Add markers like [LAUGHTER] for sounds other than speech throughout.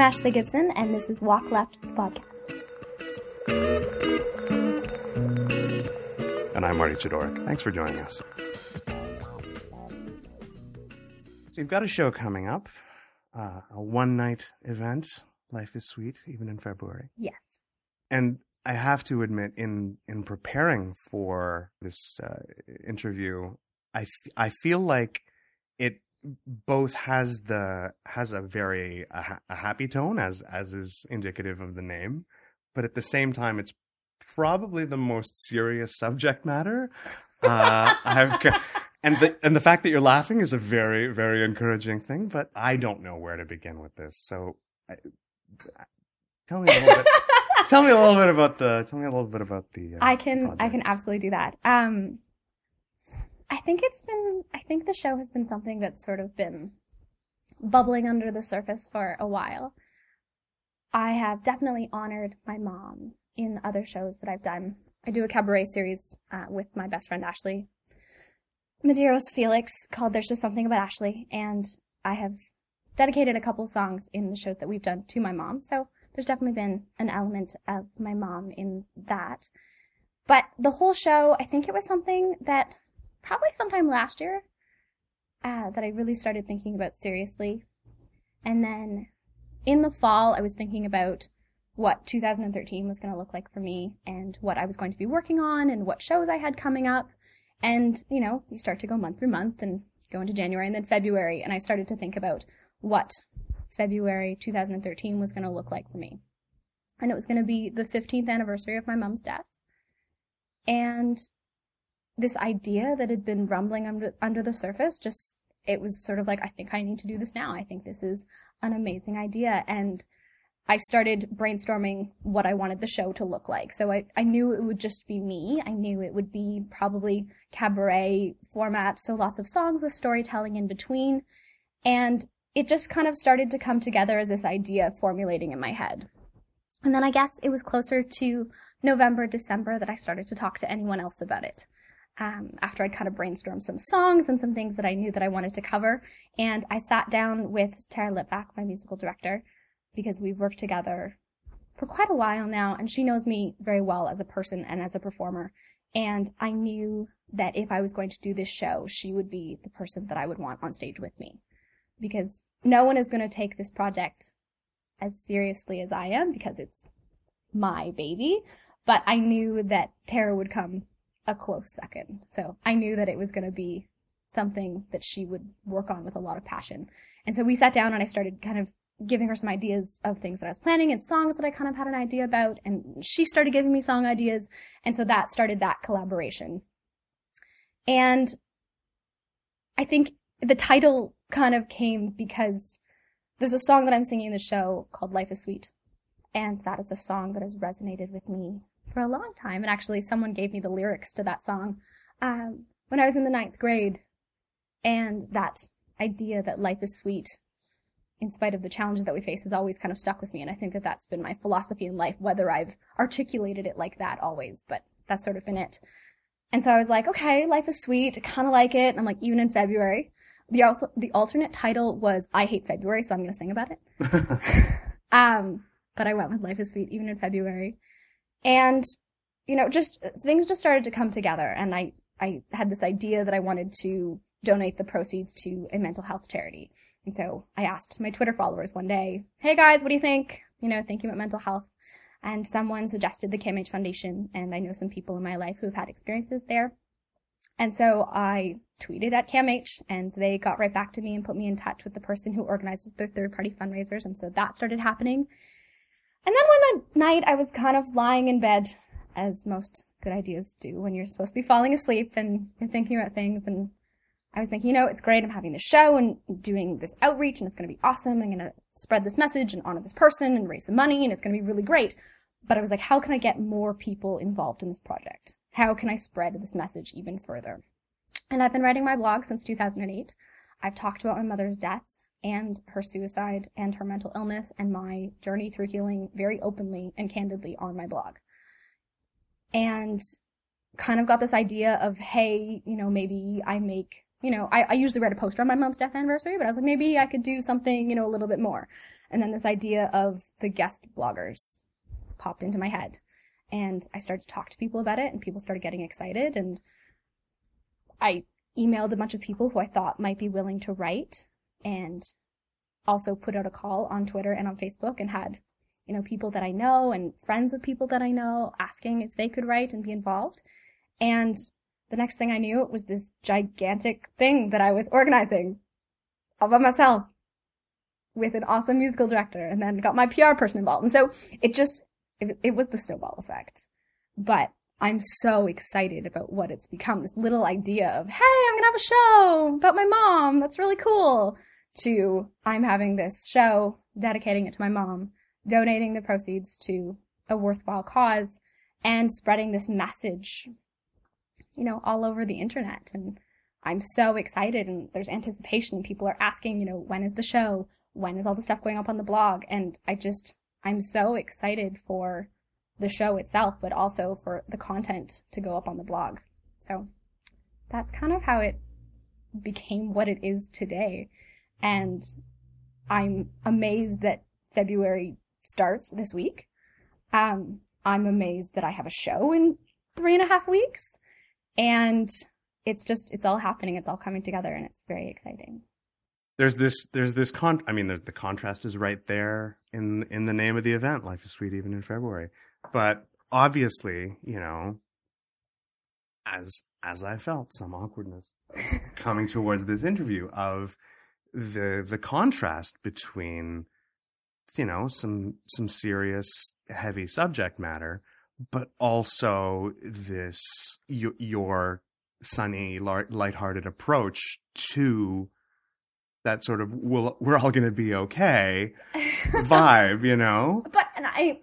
I'm Ashley Gibson, and this is Walk Left, the podcast. And I'm Marty Chidorik. Thanks for joining us. So you've got a show coming up, uh, a one night event. Life is sweet, even in February. Yes. And I have to admit, in in preparing for this uh, interview, I, f- I feel like it both has the has a very a, ha- a happy tone as as is indicative of the name, but at the same time, it's probably the most serious subject matter. Uh, [LAUGHS] I've and the and the fact that you're laughing is a very very encouraging thing. But I don't know where to begin with this. So, I, tell me a little bit. tell me a little bit about the. Tell me a little bit about the. Uh, I can I can absolutely do that. Um, I think it's been I think the show has been something that's sort of been bubbling under the surface for a while. I have definitely honored my mom in other shows that I've done. I do a cabaret series uh, with my best friend Ashley Medeiros Felix called "There's Just Something About Ashley," and I have dedicated a couple songs in the shows that we've done to my mom. So there's definitely been an element of my mom in that. But the whole show, I think it was something that probably sometime last year uh, that I really started thinking about seriously. And then in the fall, I was thinking about what 2013 was going to look like for me and what I was going to be working on and what shows I had coming up. And, you know, you start to go month through month and go into January and then February. And I started to think about what February 2013 was going to look like for me. And it was going to be the 15th anniversary of my mom's death. And this idea that had been rumbling under, under the surface just, it was sort of like, I think I need to do this now. I think this is an amazing idea. And I started brainstorming what I wanted the show to look like. So I, I knew it would just be me. I knew it would be probably cabaret format, so lots of songs with storytelling in between. And it just kind of started to come together as this idea formulating in my head. And then I guess it was closer to November, December that I started to talk to anyone else about it. Um, after I'd kind of brainstormed some songs and some things that I knew that I wanted to cover. And I sat down with Tara Lipback, my musical director, because we've worked together for quite a while now, and she knows me very well as a person and as a performer. And I knew that if I was going to do this show, she would be the person that I would want on stage with me. Because no one is going to take this project as seriously as I am because it's my baby. But I knew that Tara would come a close second. So I knew that it was going to be something that she would work on with a lot of passion. And so we sat down and I started kind of giving her some ideas of things that I was planning and songs that I kind of had an idea about. And she started giving me song ideas. And so that started that collaboration. And I think the title kind of came because there's a song that I'm singing in the show called Life is Sweet. And that is a song that has resonated with me for a long time. And actually, someone gave me the lyrics to that song um, when I was in the ninth grade. And that idea that life is sweet, in spite of the challenges that we face, has always kind of stuck with me. And I think that that's been my philosophy in life, whether I've articulated it like that always, but that's sort of been it. And so I was like, okay, life is sweet. I kind of like it. And I'm like, even in February. The, al- the alternate title was I Hate February, so I'm going to sing about it. [LAUGHS] [LAUGHS] um, but I went with Life is Sweet even in February. And, you know, just things just started to come together. And I, I had this idea that I wanted to donate the proceeds to a mental health charity. And so I asked my Twitter followers one day, Hey guys, what do you think? You know, thinking about mental health. And someone suggested the CAMH Foundation. And I know some people in my life who've had experiences there. And so I tweeted at CAMH and they got right back to me and put me in touch with the person who organizes their third party fundraisers. And so that started happening. And then one night I was kind of lying in bed, as most good ideas do when you're supposed to be falling asleep and you're thinking about things. And I was thinking, you know, it's great. I'm having this show and doing this outreach and it's going to be awesome. I'm going to spread this message and honor this person and raise some money and it's going to be really great. But I was like, how can I get more people involved in this project? How can I spread this message even further? And I've been writing my blog since 2008. I've talked about my mother's death and her suicide and her mental illness and my journey through healing very openly and candidly on my blog. And kind of got this idea of, hey, you know, maybe I make you know, I, I usually write a poster on my mom's death anniversary, but I was like, maybe I could do something, you know, a little bit more. And then this idea of the guest bloggers popped into my head. And I started to talk to people about it, and people started getting excited. And I emailed a bunch of people who I thought might be willing to write, and also put out a call on Twitter and on Facebook, and had, you know, people that I know and friends of people that I know asking if they could write and be involved. And the next thing I knew, it was this gigantic thing that I was organizing all by myself with an awesome musical director and then got my PR person involved. And so it just, it, it was the snowball effect. But I'm so excited about what it's become. This little idea of, hey, I'm gonna have a show about my mom. That's really cool. To, I'm having this show, dedicating it to my mom, donating the proceeds to a worthwhile cause, and spreading this message, you know, all over the internet. And I'm so excited and there's anticipation. People are asking, you know, when is the show? When is all the stuff going up on the blog? And I just, I'm so excited for the show itself, but also for the content to go up on the blog. So that's kind of how it became what it is today. And I'm amazed that February starts this week. Um, I'm amazed that I have a show in three and a half weeks. And it's just, it's all happening. It's all coming together and it's very exciting there's this there's this con I mean there's the contrast is right there in in the name of the event life is sweet even in February but obviously you know as as I felt some awkwardness [LAUGHS] coming towards this interview of the the contrast between you know some some serious heavy subject matter but also this your sunny light-hearted approach to that sort of we'll, we're all going to be okay [LAUGHS] vibe, you know? But, and I,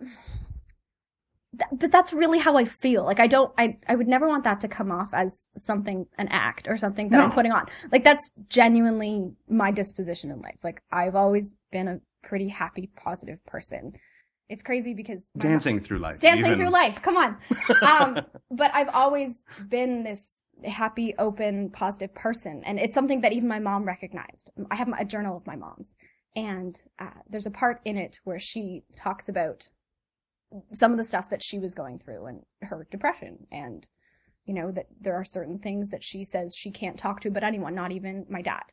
but that's really how I feel. Like I don't, I, I would never want that to come off as something, an act or something that no. I'm putting on. Like that's genuinely my disposition in life. Like I've always been a pretty happy, positive person. It's crazy because dancing mom, through life, dancing even. through life. Come on. [LAUGHS] um, but I've always been this happy, open, positive person. And it's something that even my mom recognized. I have a journal of my mom's and uh, there's a part in it where she talks about some of the stuff that she was going through and her depression and you know that there are certain things that she says she can't talk to but anyone not even my dad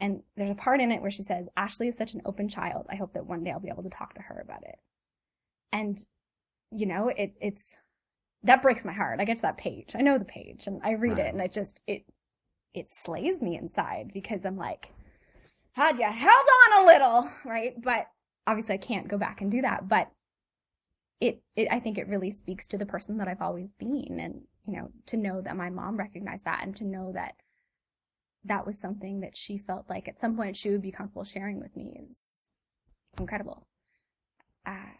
and there's a part in it where she says ashley is such an open child i hope that one day i'll be able to talk to her about it and you know it it's that breaks my heart. I get to that page. I know the page and I read right. it and it just, it, it slays me inside because I'm like, had you held on a little, right? But obviously I can't go back and do that, but it, it, I think it really speaks to the person that I've always been and, you know, to know that my mom recognized that and to know that that was something that she felt like at some point she would be comfortable sharing with me is incredible. Uh,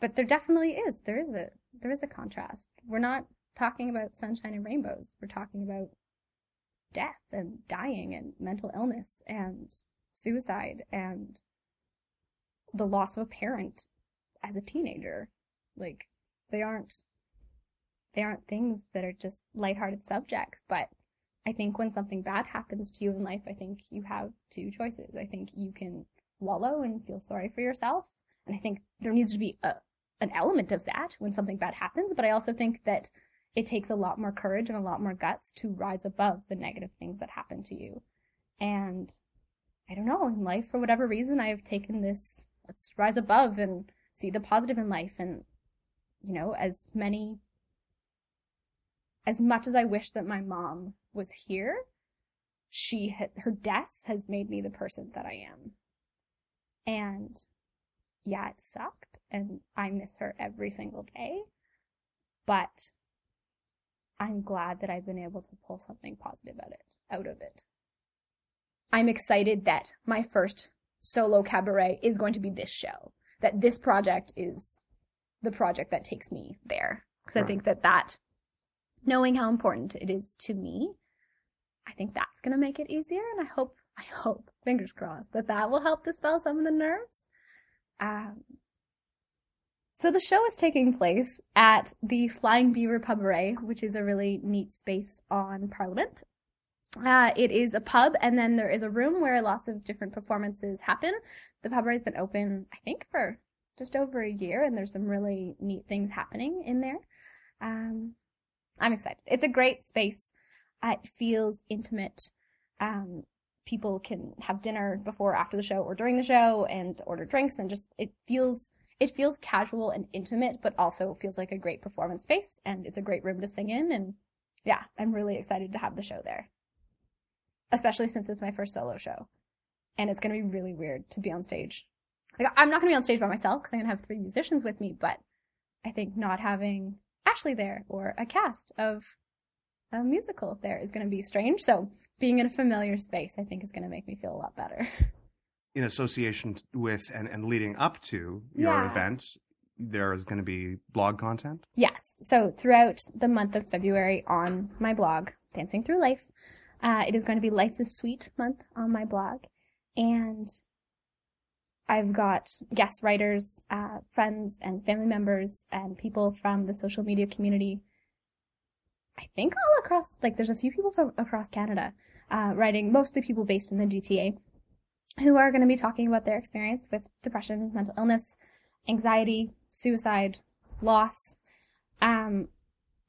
but there definitely is. There is a there is a contrast. We're not talking about sunshine and rainbows. We're talking about death and dying and mental illness and suicide and the loss of a parent as a teenager. Like they aren't they aren't things that are just lighthearted subjects, but I think when something bad happens to you in life, I think you have two choices. I think you can wallow and feel sorry for yourself, and I think there needs to be a, an element of that when something bad happens, but I also think that it takes a lot more courage and a lot more guts to rise above the negative things that happen to you. And I don't know, in life, for whatever reason, I have taken this, let's rise above and see the positive in life. And, you know, as many, as much as I wish that my mom was here, she, her death has made me the person that I am. And yeah, it sucked and I miss her every single day. But I'm glad that I've been able to pull something positive out it, out of it. I'm excited that my first solo cabaret is going to be this show. That this project is the project that takes me there. Because I think that that, knowing how important it is to me, I think that's going to make it easier. And I hope, I hope, fingers crossed, that that will help dispel some of the nerves. Um, so the show is taking place at the Flying Beaver Pubaret, which is a really neat space on Parliament. Uh, it is a pub, and then there is a room where lots of different performances happen. The pub has been open, I think, for just over a year, and there's some really neat things happening in there. Um, I'm excited. It's a great space. Uh, it feels intimate. Um, people can have dinner before, after the show, or during the show, and order drinks, and just it feels it feels casual and intimate, but also feels like a great performance space, and it's a great room to sing in. And yeah, I'm really excited to have the show there, especially since it's my first solo show, and it's gonna be really weird to be on stage. Like I'm not gonna be on stage by myself because I'm gonna have three musicians with me, but I think not having Ashley there or a cast of a musical there is going to be strange. So being in a familiar space, I think, is going to make me feel a lot better. In association with and, and leading up to your Yeah. event, there is going to be blog content. Yes. So throughout the month of February on my blog, Dancing Through Life, uh, it is going to be Life is Sweet month on my blog. And I've got guest writers, uh, friends and family members and people from the social media community. I think all across, like there's a few people from across Canada, uh, writing, mostly people based in the GTA, who are going to be talking about their experience with depression, mental illness, anxiety, suicide, loss. Um,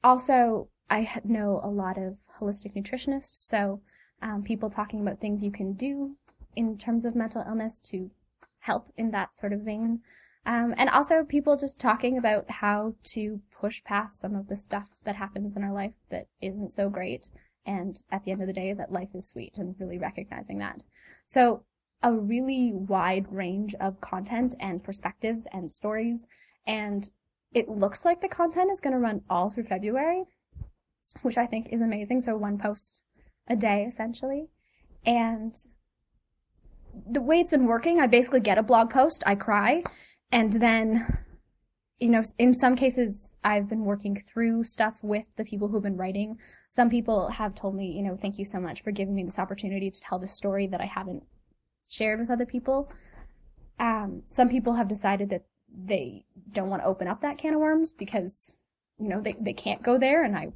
also, I know a lot of holistic nutritionists, so um, people talking about things you can do in terms of mental illness to help in that sort of vein. Um, and also people just talking about how to push past some of the stuff that happens in our life that isn't so great. And at the end of the day, that life is sweet and really recognizing that. So a really wide range of content and perspectives and stories. And it looks like the content is going to run all through February, which I think is amazing. So one post a day essentially. And the way it's been working, I basically get a blog post, I cry, and then, you know, in some cases, I've been working through stuff with the people who've been writing. Some people have told me, you know, thank you so much for giving me this opportunity to tell this story that I haven't shared with other people. Um, some people have decided that they don't want to open up that can of worms because, you know, they, they can't go there. And I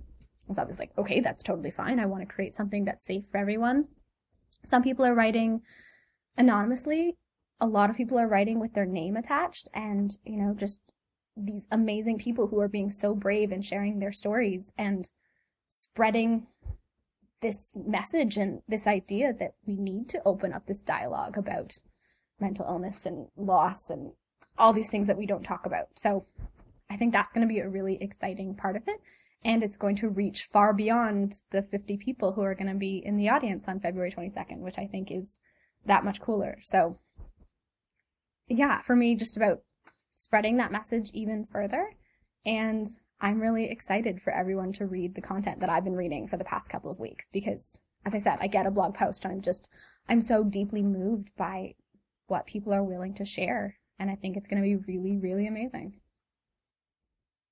was always like, okay, that's totally fine. I want to create something that's safe for everyone. Some people are writing anonymously. A lot of people are writing with their name attached and, you know, just these amazing people who are being so brave and sharing their stories and spreading this message and this idea that we need to open up this dialogue about mental illness and loss and all these things that we don't talk about. So I think that's going to be a really exciting part of it. And it's going to reach far beyond the 50 people who are going to be in the audience on February 22nd, which I think is that much cooler. So yeah, for me, just about spreading that message even further. And I'm really excited for everyone to read the content that I've been reading for the past couple of weeks because, as I said, I get a blog post and I'm just, I'm so deeply moved by what people are willing to share. And I think it's going to be really, really amazing.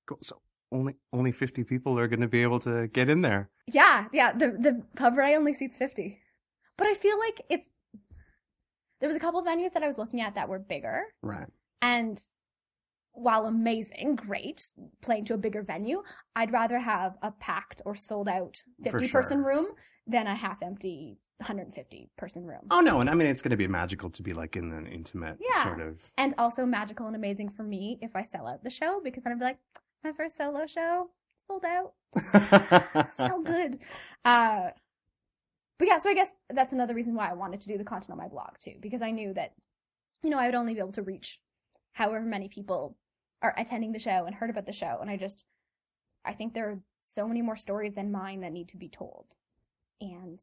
Cool. So only only fifty people are going to be able to get in there. Yeah, yeah. The the pub only seats fifty, but I feel like it's. There was a couple of venues that I was looking at that were bigger, Right. and while amazing, great, playing to a bigger venue, I'd rather have a packed or sold out For 50 person room than a half empty 150 person room. Oh no, and I mean it's going to be magical to be like in an intimate Yeah. sort of. And also magical and amazing for me if I sell out the show because then I'd be like, my first solo show sold out. [LAUGHS] so good. Uh, but yeah, so I guess that's another reason why I wanted to do the content on my blog too, because I knew that, you know, I would only be able to reach however many people are attending the show and heard about the show. And I just, I think there are so many more stories than mine that need to be told. And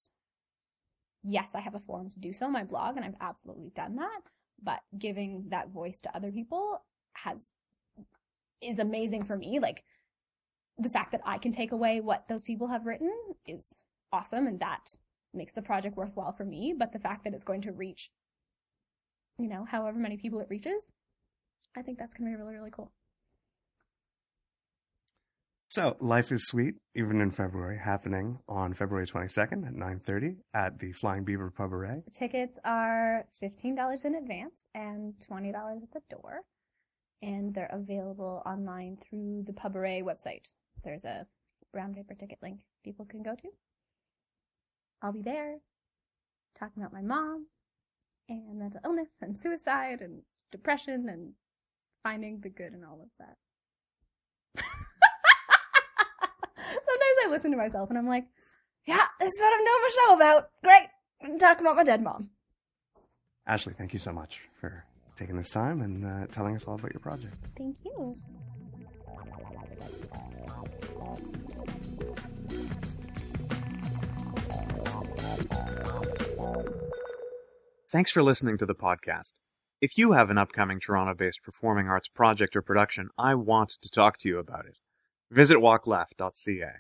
yes, I have a forum to do so, on my blog, and I've absolutely done that. But giving that voice to other people has, is amazing for me. Like, the fact that I can take away what those people have written is awesome and that makes the project worthwhile for me. But the fact that it's going to reach, you know, however many people it reaches, I think that's going to be really, really cool. So, Life is Sweet, even in February, happening on February 22nd at 9.30 at the Flying Beaver Pubaret. Tickets are $15 in advance and $20 at the door. And they're available online through the Pubaret website. There's a brown paper ticket link people can go to. I'll be there talking about my mom and mental illness and suicide and depression and finding the good in all of that. [LAUGHS] Sometimes I listen to myself and I'm like, yeah, this is what I'm doing my show about. Great. I'm talking about my dead mom. Ashley, thank you so much for taking this time and uh, telling us all about your project. Thank you. Thanks for listening to the podcast. If you have an upcoming Toronto based performing arts project or production, I want to talk to you about it. Visit walkleft.ca.